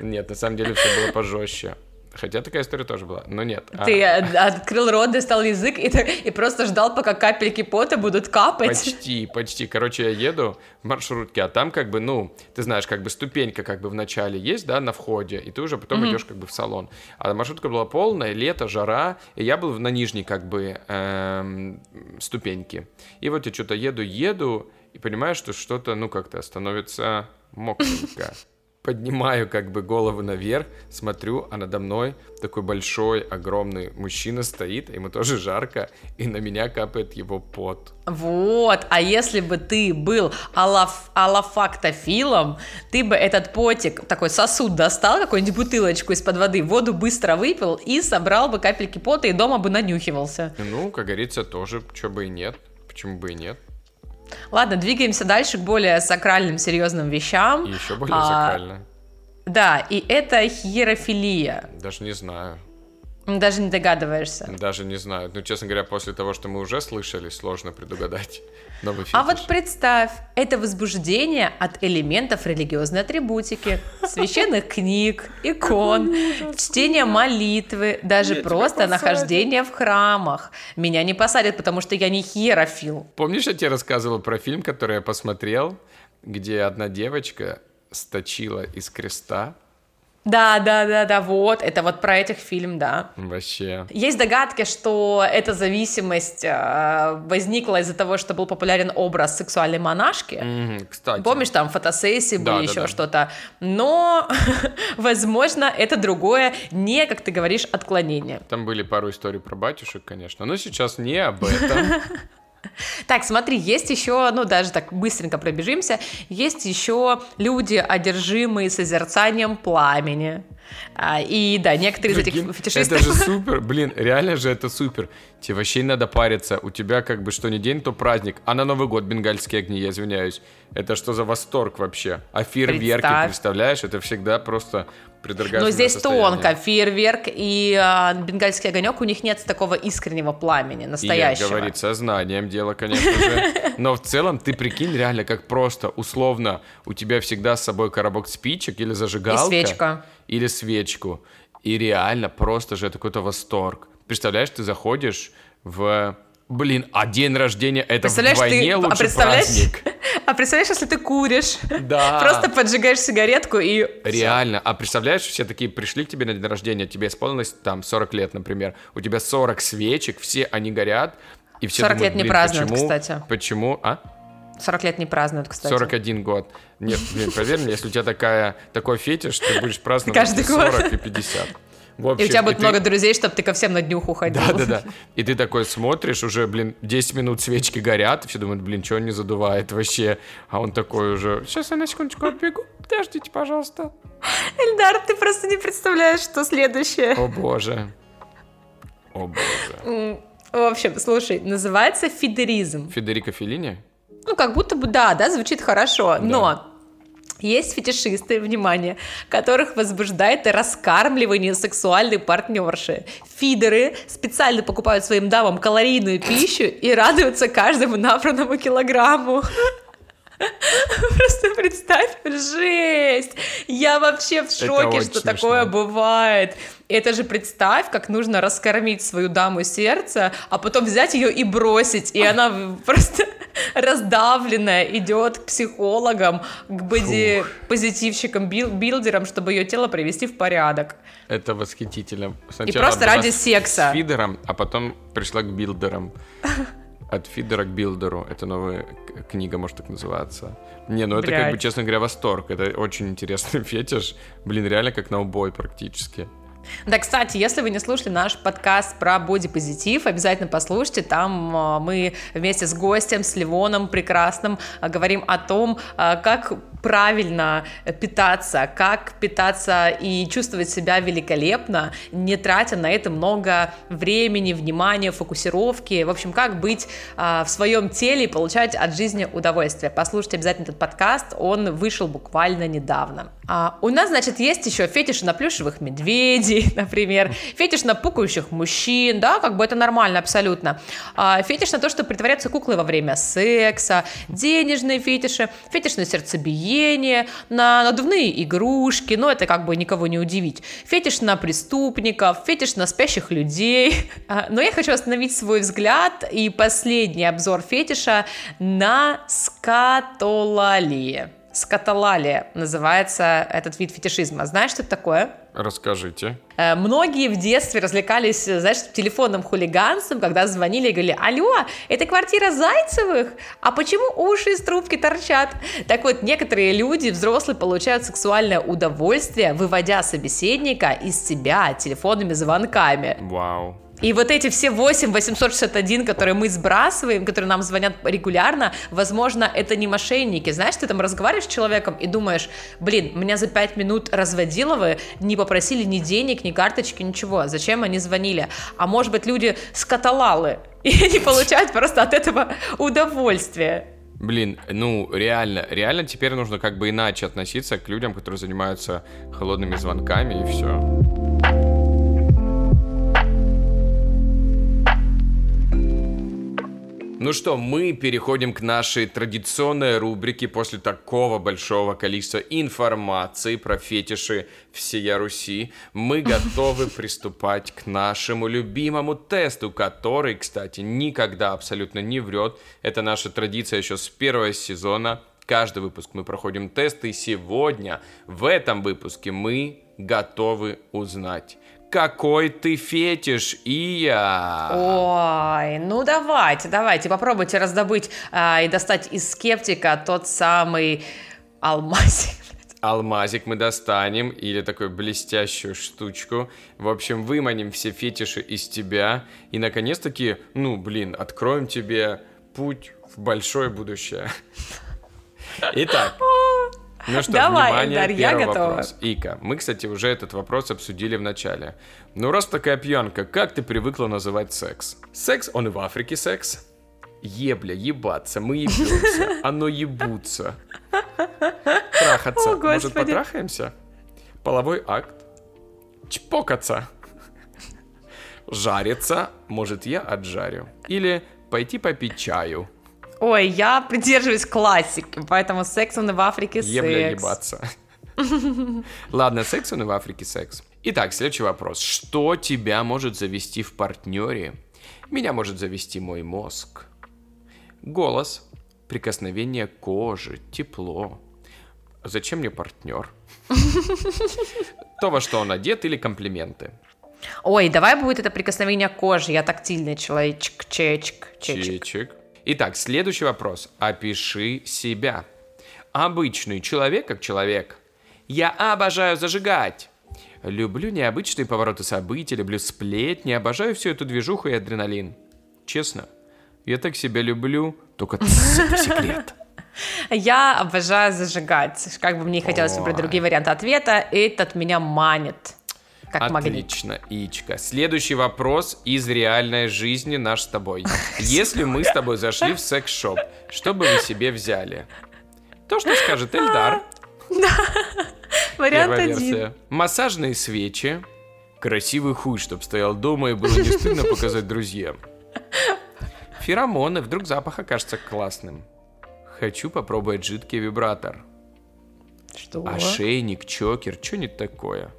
Нет, на самом деле все было пожестче. Хотя такая история тоже была, но нет. А, Ты э, открыл рот, достал язык и, и просто ждал, пока капельки пота будут капать. Почти, почти. Короче, я еду в маршрутке, а там как бы, ну, ты знаешь, как бы ступенька как бы в начале есть, да, на входе, и ты уже потом идешь как бы в салон. А маршрутка была полная, лето, жара, и я был на нижней как бы эм, ступеньке. И вот я что-то еду, еду, и понимаю, что что-то, ну, как-то становится мокренько. Поднимаю как бы голову наверх, смотрю, а надо мной такой большой, огромный мужчина стоит, ему тоже жарко, и на меня капает его пот. Вот, а если бы ты был алаф, алафактофилом, ты бы этот потик, такой сосуд достал, какую-нибудь бутылочку из-под воды, воду быстро выпил и собрал бы капельки пота и дома бы нанюхивался. Ну, как говорится, тоже, чё бы и нет. Почему бы и нет? Ладно, двигаемся дальше к более сакральным, серьезным вещам. Еще более А, сакрально. Да, и это хиерофилия. Даже не знаю. Даже не догадываешься. Даже не знаю. Ну, честно говоря, после того, что мы уже слышали, сложно предугадать новый А фетиш. вот представь, это возбуждение от элементов религиозной атрибутики, священных книг, икон, чтения молитвы, даже просто нахождение в храмах. Меня не посадят, потому что я не хиерофил. Помнишь, я тебе рассказывал про фильм, который я посмотрел, где одна девочка сточила из креста? Да, да, да, да, вот, это вот про этих фильм, да. Вообще. Есть догадки, что эта зависимость э, возникла из-за того, что был популярен образ сексуальной монашки. Мгм, кстати. Помнишь, там фотосессии Да, были, да, еще да. что-то. Но, возможно, это другое, не, как ты говоришь, отклонение. Там были пару историй про батюшек, конечно. Но сейчас не об этом. Так, смотри, есть еще, ну, даже так быстренько пробежимся, есть еще люди, одержимые созерцанием пламени. А, и да, некоторые из Прикинь, этих фетишистов... Это же супер, блин, реально же это супер. Тебе вообще не надо париться, у тебя как бы что ни день, то праздник. А на Новый год бенгальские огни, я извиняюсь. Это что за восторг вообще? А фейерверки, Представь. представляешь, это всегда просто Но здесь состояние. тонко, фейерверк и а, бенгальский огонек, у них нет такого искреннего пламени, И, настоящего. говорит, сознанием дело, конечно же. Но в целом ты прикинь, реально, как просто, условно, у тебя всегда с собой коробок спичек или зажигалка. свечка. Или свечку. И реально просто же это какой-то восторг. Представляешь, ты заходишь в... Блин, а день рождения это Представляешь, вдвойне ты, а лучший представляешь, праздник. а представляешь, если ты куришь, Да. просто поджигаешь сигаретку и. Реально. А представляешь, все такие пришли к тебе на день рождения, тебе исполнилось там 40 лет, например. У тебя 40 свечек, все они горят. И все 40 думают, лет не «Блин, празднуют, почему, кстати. Почему? А? 40 лет не празднуют, кстати. 41 год. Нет, блин, поверь мне, если у тебя такая, такой фетиш, ты будешь праздновать Каждый и год. 40 и 50. В И общем, у тебя будет ты- много друзей, чтобы ты ко всем на днюху ходил. Да, да, да. И ты такой смотришь, уже, блин, 10 минут свечки горят, и все думают, блин, что он не задувает вообще? А он такой уже, сейчас я на секундочку отбегу, подождите, пожалуйста. Эльдар, ты просто не представляешь, что следующее. О боже. О боже. В общем, слушай, называется фидеризм. Федерико Феллини? Ну, как будто бы, да, да, звучит хорошо, но есть фетишисты, внимание, которых возбуждает раскармливание сексуальной партнерши. Фидеры специально покупают своим дамам калорийную пищу и радуются каждому набранному килограмму. Просто представь, жесть! Я вообще в шоке, что смешно. такое бывает. Это же представь, как нужно раскормить свою даму сердца, а потом взять ее и бросить, и она просто раздавленная идет к психологам, к боди позитивщикам, бодибилдерам, чтобы ее тело привести в порядок. Это восхитительно. Сначала и просто ради секса. С фидером, а потом пришла к билдерам. От фидера к билдеру. Это новая книга, может так называться. Не, ну это, Блядь. как бы, честно говоря, восторг. Это очень интересный фетиш. Блин, реально как на убой практически. Да, кстати, если вы не слушали наш подкаст про бодипозитив, обязательно послушайте. Там а, мы вместе с гостем, с Ливоном прекрасным, а, говорим о том, а, как правильно питаться, как питаться и чувствовать себя великолепно, не тратя на это много времени, внимания, фокусировки. В общем, как быть в своем теле и получать от жизни удовольствие. Послушайте обязательно этот подкаст, он вышел буквально недавно. у нас, значит, есть еще фетиши на плюшевых медведей, например, фетиш на пукающих мужчин, да, как бы это нормально абсолютно. А, фетиш на то, что притворяются куклы во время секса, денежные фетиши, фетиш на сердцебиение, на надувные игрушки, но это как бы никого не удивить. Фетиш на преступников, фетиш на спящих людей. А, но я хочу остановить свой взгляд и последний обзор фетиша на скатолалии. Скаталалия называется этот вид фетишизма. Знаешь, что это такое? Расскажите. Э, многие в детстве развлекались, знаешь, телефонным хулиганством, когда звонили и говорили, алло, это квартира Зайцевых? А почему уши из трубки торчат? Так вот, некоторые люди, взрослые, получают сексуальное удовольствие, выводя собеседника из себя телефонными звонками. Вау. И вот эти все 8 861, которые мы сбрасываем, которые нам звонят регулярно, возможно, это не мошенники. Знаешь, ты там разговариваешь с человеком и думаешь, блин, меня за 5 минут разводиловы, не попросили ни денег, ни карточки, ничего. Зачем они звонили? А может быть, люди скаталалы, и они получают просто от этого удовольствие. Блин, ну реально, реально теперь нужно как бы иначе относиться к людям, которые занимаются холодными звонками и все. Ну что, мы переходим к нашей традиционной рубрике после такого большого количества информации про фетиши всея Руси. Мы готовы приступать к нашему любимому тесту, который, кстати, никогда абсолютно не врет. Это наша традиция еще с первого сезона. Каждый выпуск мы проходим тесты, и сегодня, в этом выпуске, мы готовы узнать, какой ты фетиш, Ия! Ой, ну давайте, давайте, попробуйте раздобыть а, и достать из скептика тот самый алмазик. Алмазик мы достанем, или такую блестящую штучку. В общем, выманим все фетиши из тебя. И, наконец-таки, ну, блин, откроем тебе путь в большое будущее. Итак, ну что, Давай, внимание, Эльдар, я готова. вопрос. Ика, мы, кстати, уже этот вопрос обсудили в начале. Ну, раз такая пьянка, как ты привыкла называть секс? Секс, он и в Африке секс. Ебля, ебаться, мы ебемся, оно ебутся. Трахаться, О, может, потрахаемся? Половой акт? Чпокаться? Жариться, может, я отжарю? Или пойти попить чаю? Ой, я придерживаюсь классики, поэтому секс он и в Африке секс. Ебля ебаться. Ладно, секс он и в Африке секс. Итак, следующий вопрос. Что тебя может завести в партнере? Меня может завести мой мозг. Голос, прикосновение кожи, тепло. Зачем мне партнер? То, во что он одет или комплименты? Ой, давай будет это прикосновение кожи. Я тактильный человечек. Чечек. Чечек. Итак, следующий вопрос. Опиши себя. Обычный человек как человек. Я обожаю зажигать. Люблю необычные повороты событий, люблю сплетни, обожаю всю эту движуху и адреналин. Честно, я так себя люблю, только секрет. Я обожаю зажигать. Как бы мне хотелось выбрать другие варианты ответа, этот меня манит как Отлично, магнит. Ичка. Следующий вопрос из реальной жизни наш с тобой. Если мы с тобой зашли в секс-шоп, что бы вы себе взяли? То, что скажет Эльдар. Да. Вариант один. Массажные свечи, красивый хуй, чтобы стоял дома и было не стыдно показать друзьям. Феромоны, вдруг запах окажется классным. хочу попробовать жидкий вибратор. Что? Ошейник, чокер, что-нибудь такое.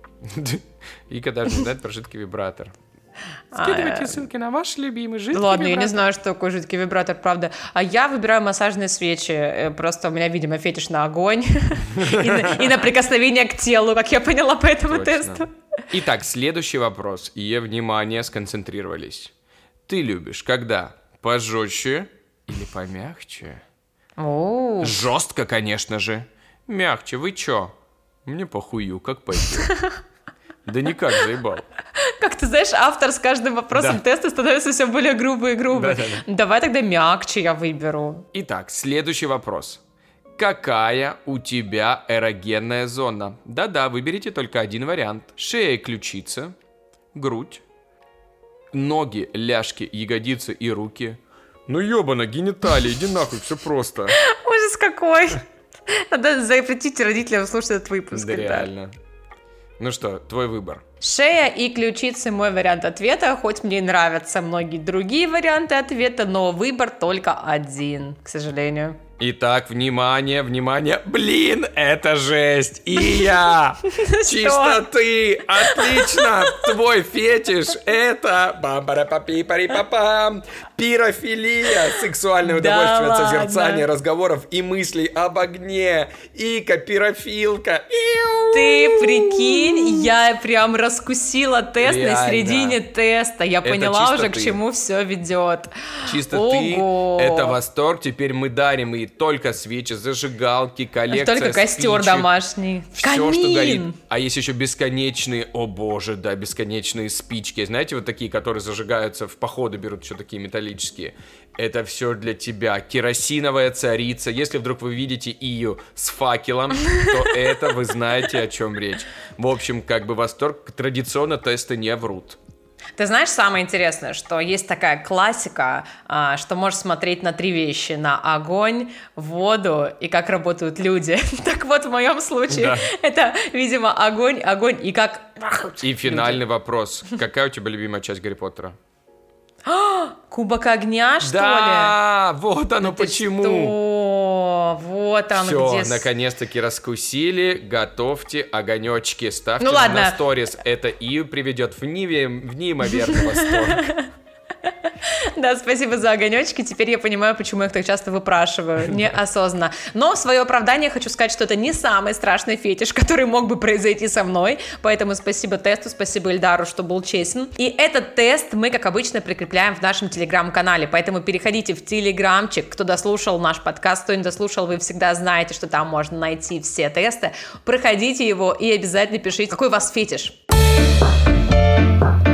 Вика даже не знает про жидкий вибратор. Скидывайте А, ссылки на ваш любимый жидкий Ладно, я не вибратор. знаю, что такое жидкий вибратор, правда. А я выбираю массажные свечи. Э, Просто у меня, видимо, фетиш на огонь и на- и прикосновение к телу, как я поняла по этому тесту. Итак, следующий вопрос. И внимание, сконцентрировались. Ты любишь, когда пожестче или помягче? Жестко, конечно же. Мягче, вы чё? Мне похую, как пойдет. Да никак, заебал. Как ты знаешь, автор с каждым вопросом Да. теста становится все более грубый и грубый. Да-да-да. Давай тогда мягче я выберу. Итак, следующий вопрос. Какая у тебя эрогенная зона? Да-да, выберите только один вариант. Шея и ключица, грудь, ноги, ляжки, ягодицы и руки. Ну ёбана, гениталии, иди нахуй, все просто. Ужас какой. Надо запретить родителям слушать этот выпуск. Да реально. Ну что, твой выбор. Шея и ключицы мой вариант ответа, хоть мне и нравятся многие другие варианты ответа, но выбор только один, к сожалению. Итак, внимание, внимание. Блин, это жесть. И я. Чисто ты. Отлично. Твой фетиш это бам пара папи пари папам Пирофилия. Сексуальное удовольствие от созерцания разговоров и мыслей об огне. Ика, пирофилка. Ты прикинь, я прям раскусила тест на середине теста. Я поняла уже, к чему все ведет. Чисто ты, это восторг, теперь мы дарим и только свечи, зажигалки, коллекция Только костер спичек. домашний. Все, Камин. что горит. А есть еще бесконечные, о боже, да, бесконечные спички. Знаете, вот такие, которые зажигаются в походы, берут еще такие металлические. Это все для тебя. Керосиновая царица. Если вдруг вы видите ее с факелом, то это вы знаете, о чем речь. В общем, как бы восторг. Традиционно тесты не врут. Ты знаешь, самое интересное, что есть такая классика, а, что можешь смотреть на три вещи. На огонь, воду и как работают люди. Так вот, в моем случае, Да. это, видимо, огонь, огонь и как... И финальный вопрос. Какая у тебя любимая часть Гарри Поттера? Кубок огня, что ли? да, вот оно Ты почему. что? Вот он Все, где... наконец-таки раскусили. Готовьте огонечки. Ставьте Ну ладно. на сторис. Это и приведет в, неве- в неимоверный восторг. Да, спасибо за огонечки. Теперь я понимаю, почему я их так часто выпрашиваю. Неосознанно. Но в свое оправдание хочу сказать, что это не самый страшный фетиш, который мог бы произойти со мной. Поэтому спасибо тесту, спасибо Эльдару, что был честен. И этот тест мы, как обычно, прикрепляем в нашем телеграм-канале. Поэтому переходите в телеграмчик. Кто дослушал наш подкаст, кто не дослушал, вы всегда знаете, что там можно найти все тесты. Проходите его и обязательно пишите, какой у вас фетиш. Ну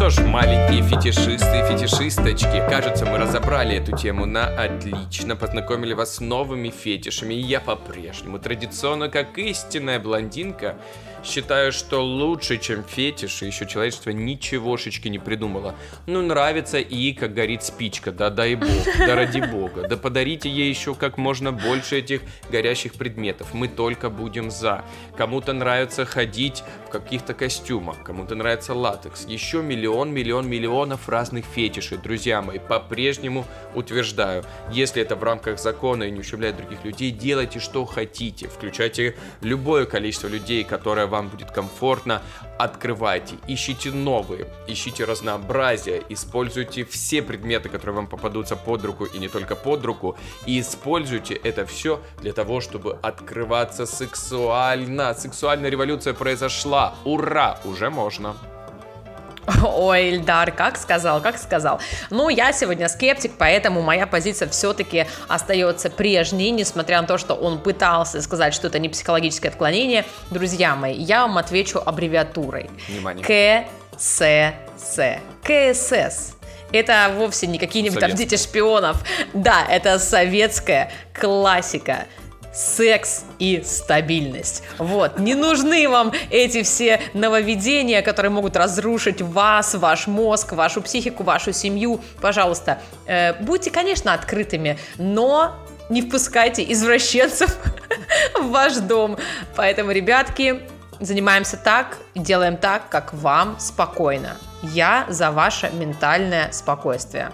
что ж, маленькие фетишисты и фетишисточки, кажется, мы разобрали эту тему на отлично, познакомили вас с новыми фетишами, и я по-прежнему, традиционно, как истинная блондинка, считаю, что лучше, чем фетиши, еще человечество ничегошечки не придумало. Ну, нравится и как горит спичка, да дай бог, да ради бога, да подарите ей еще как можно больше этих горящих предметов, мы только будем за. Кому-то нравится ходить в каких-то костюмах, кому-то нравится латекс, еще миллион, миллион, миллионов разных фетишей. Друзья мои, по-прежнему утверждаю, если это в рамках закона и не ущемляет других людей, делайте что хотите, включайте любое количество людей, которое вам будет комфортно, открывайте, ищите новые, ищите разнообразие, используйте все предметы, которые вам попадутся под руку и не только под руку, и используйте это все для того, чтобы открываться сексуально. Сексуальная революция произошла. Ура! Уже можно. Ой, Ильдар, как сказал, как сказал. Ну, я сегодня скептик, поэтому моя позиция все-таки остается прежней, несмотря на то, что он пытался сказать, что это не психологическое отклонение. Друзья мои, я вам отвечу аббревиатурой. Внимание. КСС. КСС. Это вовсе не какие-нибудь там дети шпионов. Да, это советская классика секс и стабильность. Вот, не нужны вам эти все нововведения, которые могут разрушить вас, ваш мозг, вашу психику, вашу семью. Пожалуйста, э, будьте, конечно, открытыми, но не впускайте извращенцев в ваш дом. Поэтому, ребятки, занимаемся так, делаем так, как вам спокойно. Я за ваше ментальное спокойствие.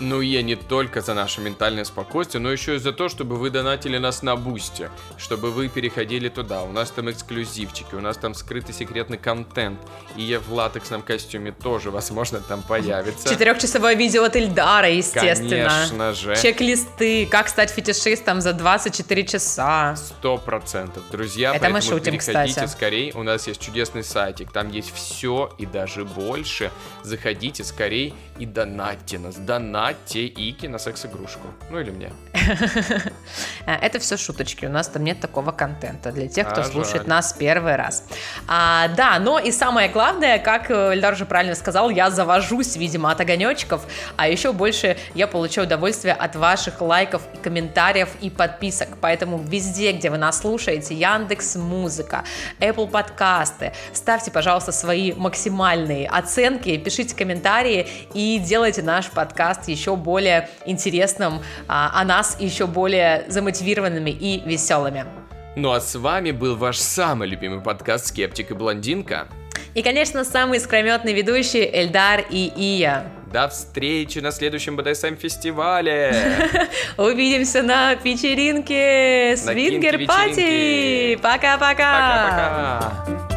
Ну, я не только за наше ментальное спокойствие, но еще и за то, чтобы вы донатили нас на Бусте, чтобы вы переходили туда. У нас там эксклюзивчики, у нас там скрытый секретный контент. И я в латексном костюме тоже, возможно, там появится. Четырехчасовое видео от Ильдара, естественно. Конечно же. Чек-листы, как стать фетишистом за 24 часа. Сто процентов. Друзья, Это мы поэтому шутим, переходите кстати. скорей. У нас есть чудесный сайтик. Там есть все и даже больше. Заходите скорей и донатьте нас. Донатьте Ики на секс-игрушку. Ну или мне. Это все шуточки, у нас там нет такого контента для тех, кто А, слушает жаль. нас первый раз. А, да, но и самое главное, как э, Эльдар уже правильно сказал, я завожусь, видимо, от огонечков, а еще больше я получаю удовольствие от ваших лайков, и комментариев и подписок. Поэтому везде, где вы нас слушаете, Яндекс Музыка, Apple подкасты, ставьте, пожалуйста, свои максимальные оценки, пишите комментарии и делайте наш подкаст еще более интересным, а, нас еще более замотивированными и веселыми. Ну а с вами был ваш самый любимый подкаст «Скептик и блондинка». И, конечно, самый искрометный ведущий Эльдар и Ия. До встречи на следующем БДСМ-фестивале! Увидимся на вечеринке Свингер Пати. Пока-пока. Пока-пока!